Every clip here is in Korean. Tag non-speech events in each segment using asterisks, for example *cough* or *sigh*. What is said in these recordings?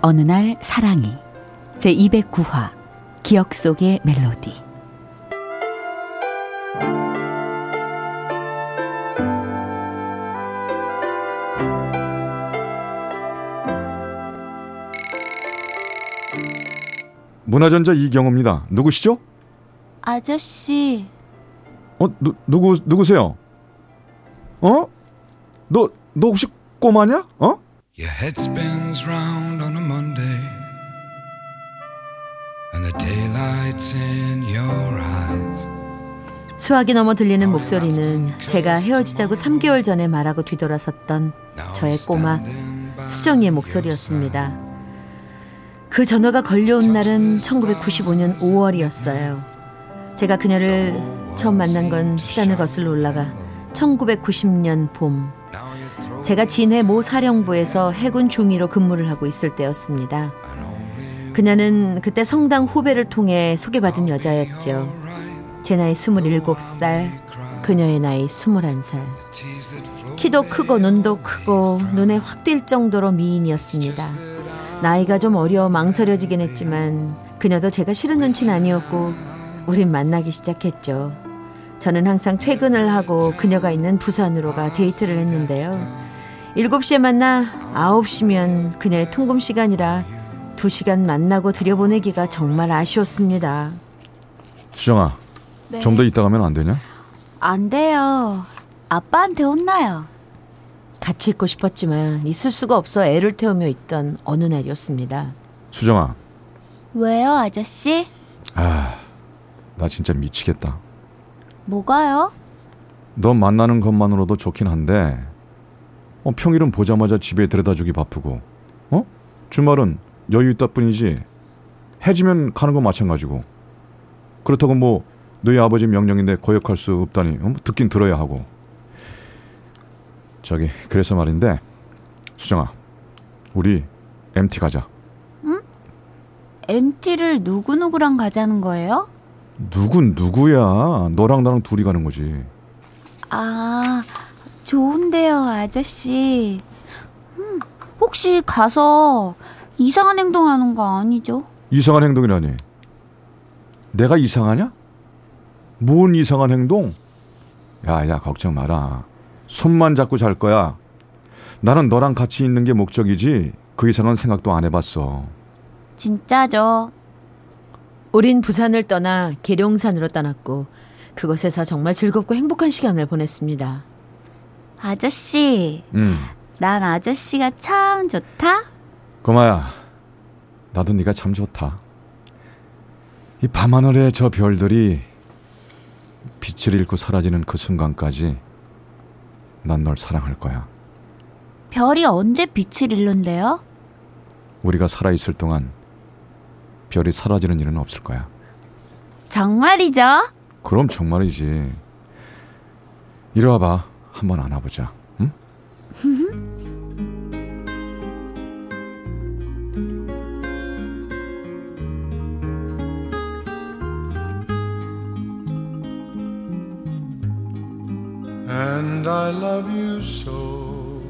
어느 날 사랑이 제 209화 기억 속의 멜로디 문화전자 이경호입니다. 누구시죠? 아저씨, 어, 누, 누구 누구세요? 어? 너 너 혹시 꼬마냐? 어? Your head spins round on a Monday, and the daylight's in your eyes. 수화기 넘어 들리는 목소리는 제가 헤어지자고 3개월 전에 말하고 뒤돌아섰던 저의 꼬마 수정이의 목소리였습니다. 그 전화가 걸려온 날은 1995년 5월이었어요. 제가 그녀를 처음 만난 건 시간을 거슬러 올라가 1990년 봄. 제가 진해 모 사령부에서 해군 중위로 근무를 하고 있을 때였습니다. 그녀는 그때 성당 후배를 통해 소개받은 여자였죠. 제 나이 27살, 그녀의 나이 21살. 키도 크고 눈도 크고 눈에 확 띌 정도로 미인이었습니다. 나이가 좀 어려 망설여지긴 했지만 그녀도 제가 싫은 눈치는 아니었고 우린 만나기 시작했죠. 저는 항상 퇴근을 하고 그녀가 있는 부산으로 가 데이트를 했는데요. 7시에 만나 9시면 그녀의 통금 시간이라 2시간 만나고 들여보내기가 정말 아쉬웠습니다. 수정아, 네. 좀더 이따 가면 안 되냐? 안 돼요. 아빠한테 혼나요. 같이 있고 싶었지만 있을 수가 없어 애를 태우며 있던 어느 날이었습니다. 수정아, 왜요, 아저씨? 아, 나 진짜 미치겠다. 뭐가요? 너 만나는 것만으로도 좋긴 한데, 어, 평일은 보자마자 집에 데려다주기 바쁘고, 어? 주말은 여유 있다 뿐이지, 해지면 가는 건 마찬가지고. 그렇다고 뭐, 너희 아버지 명령인데 거역할 수 없다니, 어? 듣긴 들어야 하고. 저기, 그래서 말인데, 수정아, 우리 MT 가자. MT를 누구누구랑 가자는 거예요? 누군 누구야? 너랑 나랑 둘이 가는 거지. 아, 좋은데요, 아저씨. 음, 혹시 가서 이상한 행동하는 거 아니죠? 이상한 행동이라니. 내가 이상하냐? 뭔 이상한 행동? 야, 야, 걱정 마라. 손만 잡고 잘 거야. 나는 너랑 같이 있는 게 목적이지. 그 이상은 생각도 안 해봤어. 진짜죠. 우린 부산을 떠나 계룡산으로 떠났고 그곳에서 정말 즐겁고 행복한 시간을 보냈습니다. 아저씨, 음, 난 아저씨가 참 좋다? 꼬마야. 나도 네가 참 좋다. 이 밤하늘의 저 별들이 빛을 잃고 사라지는 그 순간까지 난 널 사랑할 거야. 별이 언제 빛을 잃는데요? 우리가 살아있을 동안 별이 사라지는 일은 없을 거야. 정말이죠? 그럼 정말이지. 이리 와봐. 한번 안아보자. 응? And I love you so.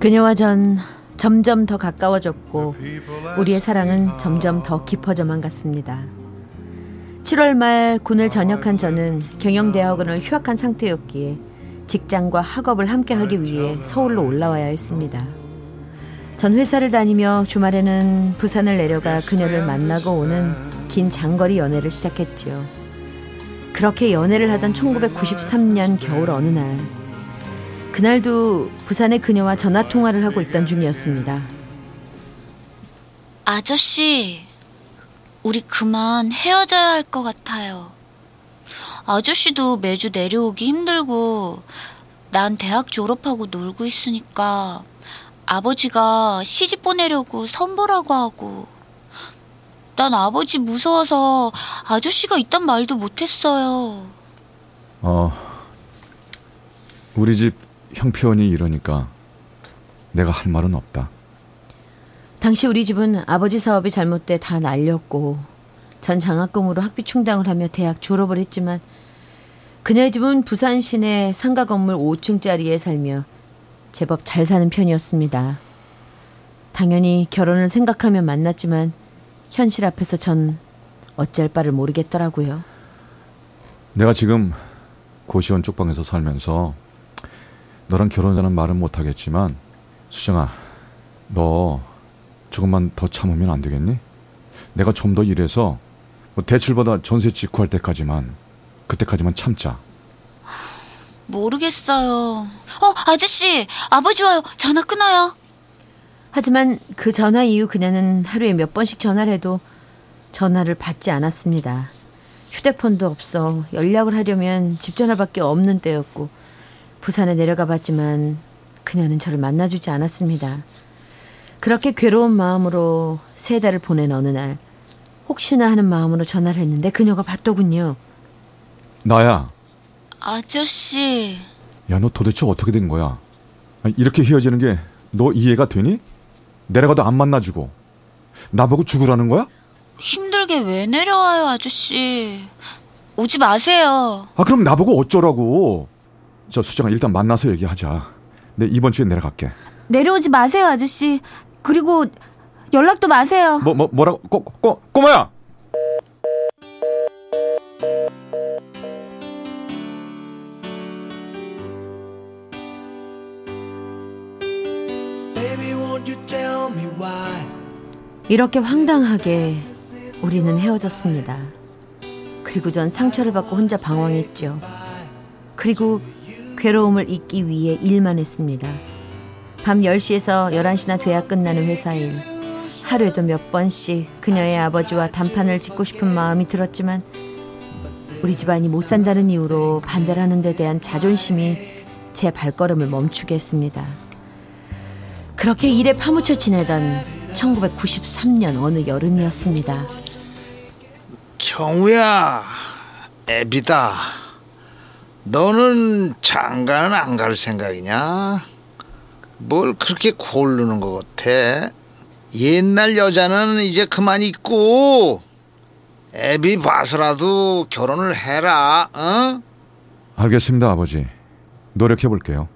그녀와 전 점점 더 가까워졌고 우리의 사랑은 점점 더 깊어져만 갔습니다. 7월 말 군을 전역한 저는 경영대학원을 휴학한 상태였기에 직장과 학업을 함께 하기 위해 서울로 올라와야 했습니다. 전 회사를 다니며 주말에는 부산을 내려가 그녀를 만나고 오는 긴 장거리 연애를 시작했죠. 그렇게 연애를 하던 1993년 겨울 어느 날 그날도 부산의 그녀와 전화 통화를 하고 있던 중이었습니다. 아저씨, 우리 그만 헤어져야 할 것 같아요. 아저씨도 매주 내려오기 힘들고, 난 대학 졸업하고 놀고 있으니까, 아버지가 시집 보내려고 선보라고 하고, 난 아버지 무서워서 아저씨가 있단 말도 못했어요. 어, 우리 집 형편이 이러니까 내가 할 말은 없다. 당시 우리 집은 아버지 사업이 잘못돼 다 날렸고 전 장학금으로 학비 충당을 하며 대학 졸업을 했지만 그녀의 집은 부산 시내 상가 건물 5층짜리에 살며 제법 잘 사는 편이었습니다. 당연히 결혼을 생각하며 만났지만 현실 앞에서 전 어쩔 바를 모르겠더라고요. 내가 지금 고시원 쪽방에서 살면서 너랑 결혼하자는 말은 못하겠지만 수정아, 너 조금만 더 참으면 안 되겠니? 내가 좀 더 일해서 뭐 대출받아 전세 직구할 때까지만 그때까지만 참자. 모르겠어요. 어, 아저씨, 아버지 와요. 전화 끊어요. 하지만 그 전화 이후 그녀는 하루에 몇 번씩 전화를 해도 전화를 받지 않았습니다. 휴대폰도 없어 연락을 하려면 집 전화밖에 없는 때였고 부산에 내려가 봤지만 그녀는 저를 만나주지 않았습니다. 그렇게 괴로운 마음으로 세 달을 보낸 어느 날 혹시나 하는 마음으로 전화를 했는데 그녀가 받더군요. 나야. 아저씨, 야, 너 도대체 어떻게 된 거야? 이렇게 헤어지는 게 너 이해가 되니? 내려가도 안 만나주고 나보고 죽으라는 거야? 힘들게 왜 내려와요, 아저씨? 오지 마세요. 아 그럼 나보고 어쩌라고? 저 수정아 일단 만나서 얘기하자. 내 이번 주에 내려갈게. 내려오지 마세요, 아저씨. 그리고 연락도 마세요. 뭐 뭐 뭐, 라고 꼬, 꼬, 꼬마야. Baby, won't you tell me why? 이렇게 황당하게 우리는 헤어졌습니다. 그리고 전 상처를 받고 혼자 방황했죠. 그리고 괴로움을 잊기 위해 일만 했습니다. 밤 10시에서 11시나 돼야 끝나는 회사 일. 하루에도 몇 번씩 그녀의 아버지와 단판을 짓고 싶은 마음이 들었지만 우리 집안이 못 산다는 이유로 반대를 하는 데 대한 자존심이 제 발걸음을 멈추게 했습니다. 그렇게 일에 파묻혀 지내던 1993년 어느 여름이었습니다. 경우야, 애비다. 너는 장가는 안 갈 생각이냐? 뭘 그렇게 고르는 것 같아? 옛날 여자는 이제 그만 있고 애비 봐서라도 결혼을 해라. 어? 알겠습니다 아버지. 노력해 볼게요.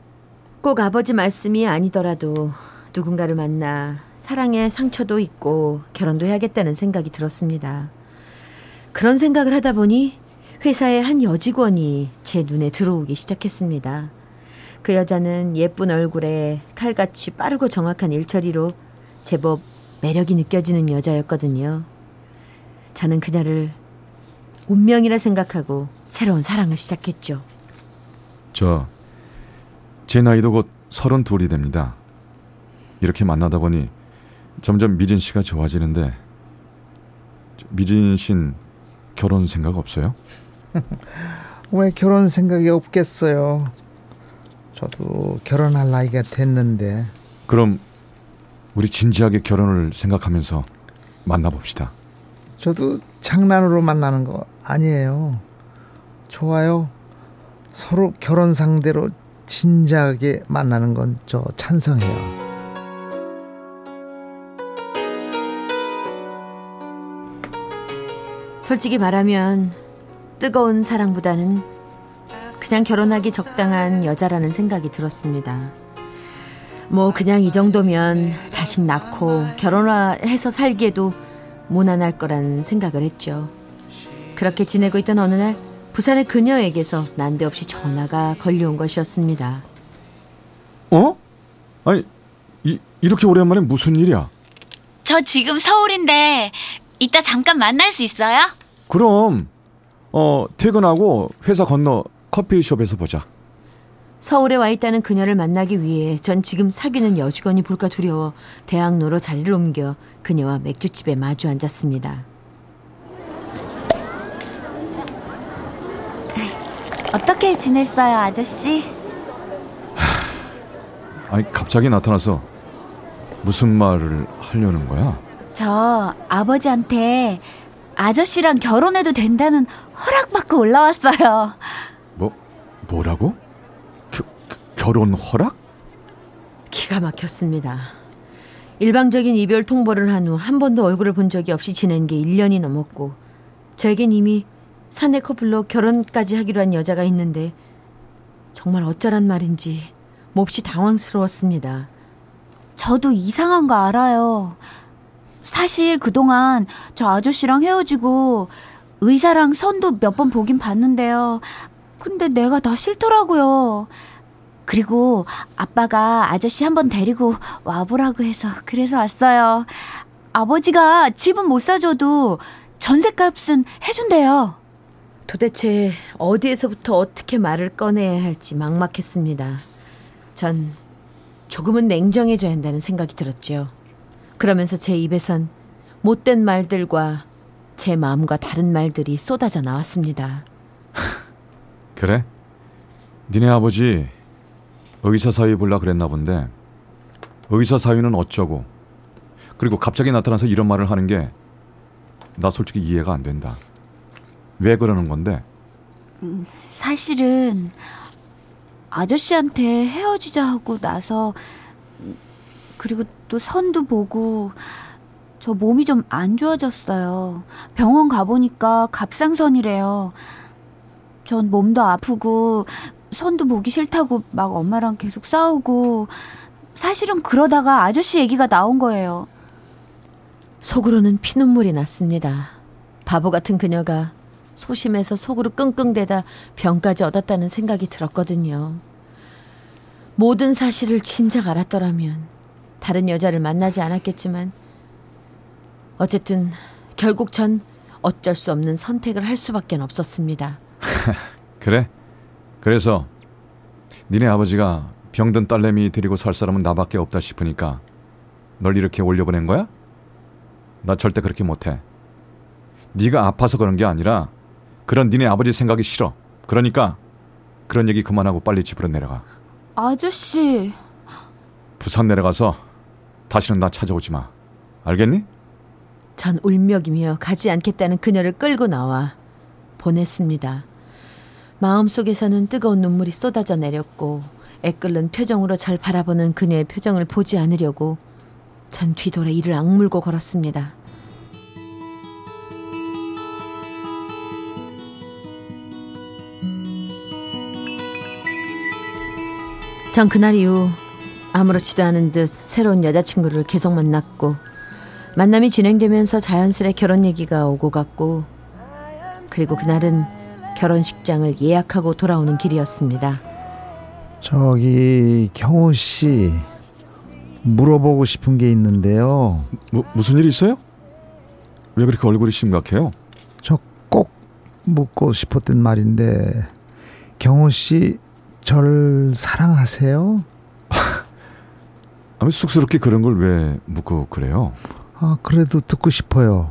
꼭 아버지 말씀이 아니더라도 누군가를 만나 사랑의 상처도 있고 결혼도 해야겠다는 생각이 들었습니다. 그런 생각을 하다 보니 회사의 한 여직원이 제 눈에 들어오기 시작했습니다. 그 여자는 예쁜 얼굴에 칼같이 빠르고 정확한 일처리로 제법 매력이 느껴지는 여자였거든요. 저는 그녀를 운명이라 생각하고 새로운 사랑을 시작했죠. 저 제 나이도 곧 서른 둘이 됩니다. 이렇게 만나다 보니 점점 미진 씨가 좋아지는데 저, 미진 씨는 결혼 생각 없어요? *laughs* 왜 결혼 생각이 없겠어요? 저도 결혼할 나이가 됐는데 그럼 우리 진지하게 결혼을 생각하면서 만나봅시다. 저도 장난으로 만나는 거 아니에요. 좋아요. 서로 결혼 상대로 진지하게 만나는 건 저 찬성해요. 솔직히 말하면 뜨거운 사랑보다는 그냥 결혼하기 적당한 여자라는 생각이 들었습니다. 뭐 그냥 이 정도면 자식 낳고 결혼해서 살기에도 무난할 거란 생각을 했죠. 그렇게 지내고 있던 어느 날 부산의 그녀에게서 난데없이 전화가 걸려온 것이었습니다. 어? 아니 이, 이렇게 오랜만에 무슨 일이야? 저 지금 서울인데 이따 잠깐 만날 수 있어요? 그럼 어 퇴근하고 회사 건너 커피숍에서 보자. 서울에 와 있다는 그녀를 만나기 위해 전 지금 사귀는 여직원이 볼까 두려워 대학로로 자리를 옮겨 그녀와 맥주집에 마주 앉았습니다. 어떻게 지냈어요, 아저씨? 아니 갑자기 나타나서 무슨 말을 하려는 거야? 저 아버지한테 아저씨랑 결혼해도 된다는 허락받고 올라왔어요. 뭐 뭐라고? 겨, 결혼 허락? 기가 막혔습니다. 일방적인 이별 통보를 한 후 한 번도 얼굴을 본 적이 없이 지낸 게 1년이 넘었고 저에겐 이미 사내 커플로 결혼까지 하기로 한 여자가 있는데 정말 어쩌란 말인지 몹시 당황스러웠습니다. 저도 이상한 거 알아요. 사실 그동안 저 아저씨랑 헤어지고 의사랑 선도 몇 번 보긴 봤는데요. 근데 내가 다 싫더라고요. 그리고 아빠가 아저씨 한번 데리고 와보라고 해서 그래서 왔어요. 아버지가 집은 못 사줘도 전셋값은 해준대요. 도대체 어디에서부터 어떻게 말을 꺼내야 할지 막막했습니다. 전 조금은 냉정해져야 한다는 생각이 들었죠. 그러면서 제 입에선 못된 말들과 제 마음과 다른 말들이 쏟아져 나왔습니다. *laughs* 그래? 니네 아버지 의사 사위 볼라 그랬나 본데 의사 사위는 어쩌고 그리고 갑자기 나타나서 이런 말을 하는 게 나 솔직히 이해가 안 된다. 왜 그러는 건데? 사실은 아저씨한테 헤어지자 하고 나서 그리고 또 선도 보고 저 몸이 좀 안 좋아졌어요. 병원 가보니까 갑상선이래요. 전 몸도 아프고 선도 보기 싫다고 막 엄마랑 계속 싸우고 사실은 그러다가 아저씨 얘기가 나온 거예요. 속으로는 피눈물이 났습니다. 바보 같은 그녀가 소심해서 속으로 끙끙대다 병까지 얻었다는 생각이 들었거든요. 모든 사실을 진작 알았더라면 다른 여자를 만나지 않았겠지만 어쨌든 결국 전 어쩔 수 없는 선택을 할 수밖에 없었습니다. *laughs* 그래? 그래서 니네 아버지가 병든 딸내미 데리고 살 사람은 나밖에 없다 싶으니까 널 이렇게 올려보낸 거야? 나 절대 그렇게 못해. 네가 아파서 그런 게 아니라 그런 니네 아버지 생각이 싫어. 그러니까 그런 얘기 그만하고 빨리 집으로 내려가. 아저씨, 부산 내려가서 다시는 나 찾아오지 마. 알겠니? 전 울먹이며 가지 않겠다는 그녀를 끌고 나와 보냈습니다. 마음속에서는 뜨거운 눈물이 쏟아져 내렸고 애끓는 표정으로 절 바라보는 그녀의 표정을 보지 않으려고 전 뒤돌아 이를 악물고 걸었습니다. 전 그날 이후 아무렇지도 않은 듯 새로운 여자친구를 계속 만났고 만남이 진행되면서 자연스레 결혼 얘기가 오고 갔고 그리고 그날은 결혼식장을 예약하고 돌아오는 길이었습니다. 저기 경호 씨 물어보고 싶은 게 있는데요. 뭐, 무슨 일 있어요? 왜 그렇게 얼굴이 심각해요? 저 꼭 묻고 싶었던 말인데 경호 씨 절 사랑하세요? *laughs* 아니 쑥스럽게 그런 걸 왜 묻고 그래요? 아 그래도 듣고 싶어요.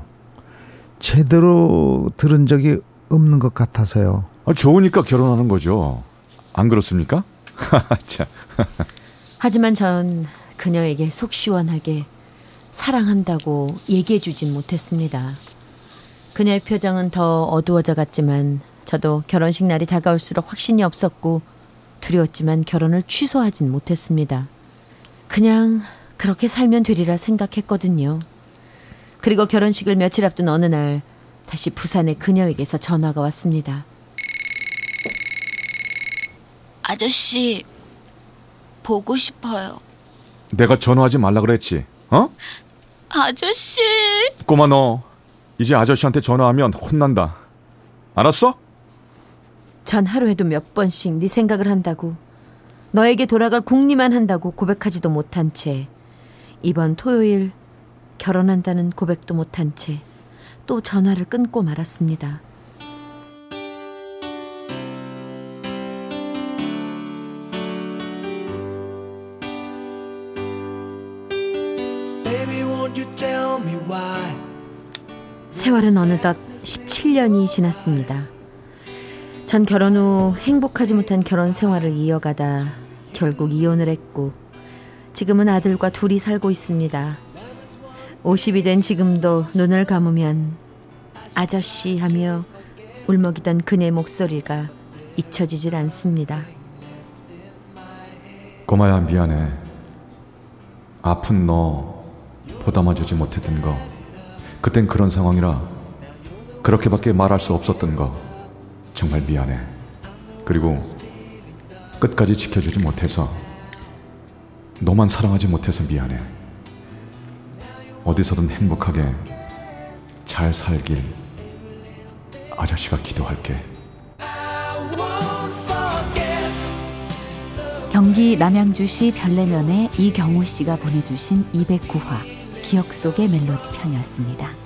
제대로 들은 적이 없는 것 같아서요. 아, 좋으니까 결혼하는 거죠. 안 그렇습니까? *laughs* 참. 하지만 전 그녀에게 속 시원하게 사랑한다고 얘기해 주진 못했습니다. 그녀의 표정은 더 어두워져 갔지만 저도 결혼식 날이 다가올수록 확신이 없었고 두려웠지만 결혼을 취소하진 못했습니다. 그냥 그렇게 살면 되리라 생각했거든요. 그리고 결혼식을 며칠 앞둔 어느 날 다시 부산의 그녀에게서 전화가 왔습니다. 아저씨, 보고 싶어요. 내가 전화하지 말라 그랬지. 어? 아저씨. 꼬마 너 이제 아저씨한테 전화하면 혼난다. 알았어? 전 하루에도 몇 번씩 네 생각을 한다고 너에게 돌아갈 궁리만 한다고 고백하지도 못한 채 이번 토요일 결혼한다는 고백도 못한 채 또 전화를 끊고 말았습니다. 세월은 어느덧 17년이 지났습니다. 전 결혼 후 행복하지 못한 결혼 생활을 이어가다 결국 이혼을 했고 지금은 아들과 둘이 살고 있습니다. 50이 된 지금도 눈을 감으면 아저씨 하며 울먹이던 그네 목소리가 잊혀지질 않습니다. 꼬마야 미안해. 아픈 너 보담아주지 못했던 거. 그땐 그런 상황이라 그렇게밖에 말할 수 없었던 거. 정말 미안해. 그리고 끝까지 지켜주지 못해서 너만 사랑하지 못해서 미안해. 어디서든 행복하게 잘 살길 아저씨가 기도할게. 경기 남양주시 별내면에 이경우 씨가 보내주신 209화 기억 속의 멜로디 편이었습니다.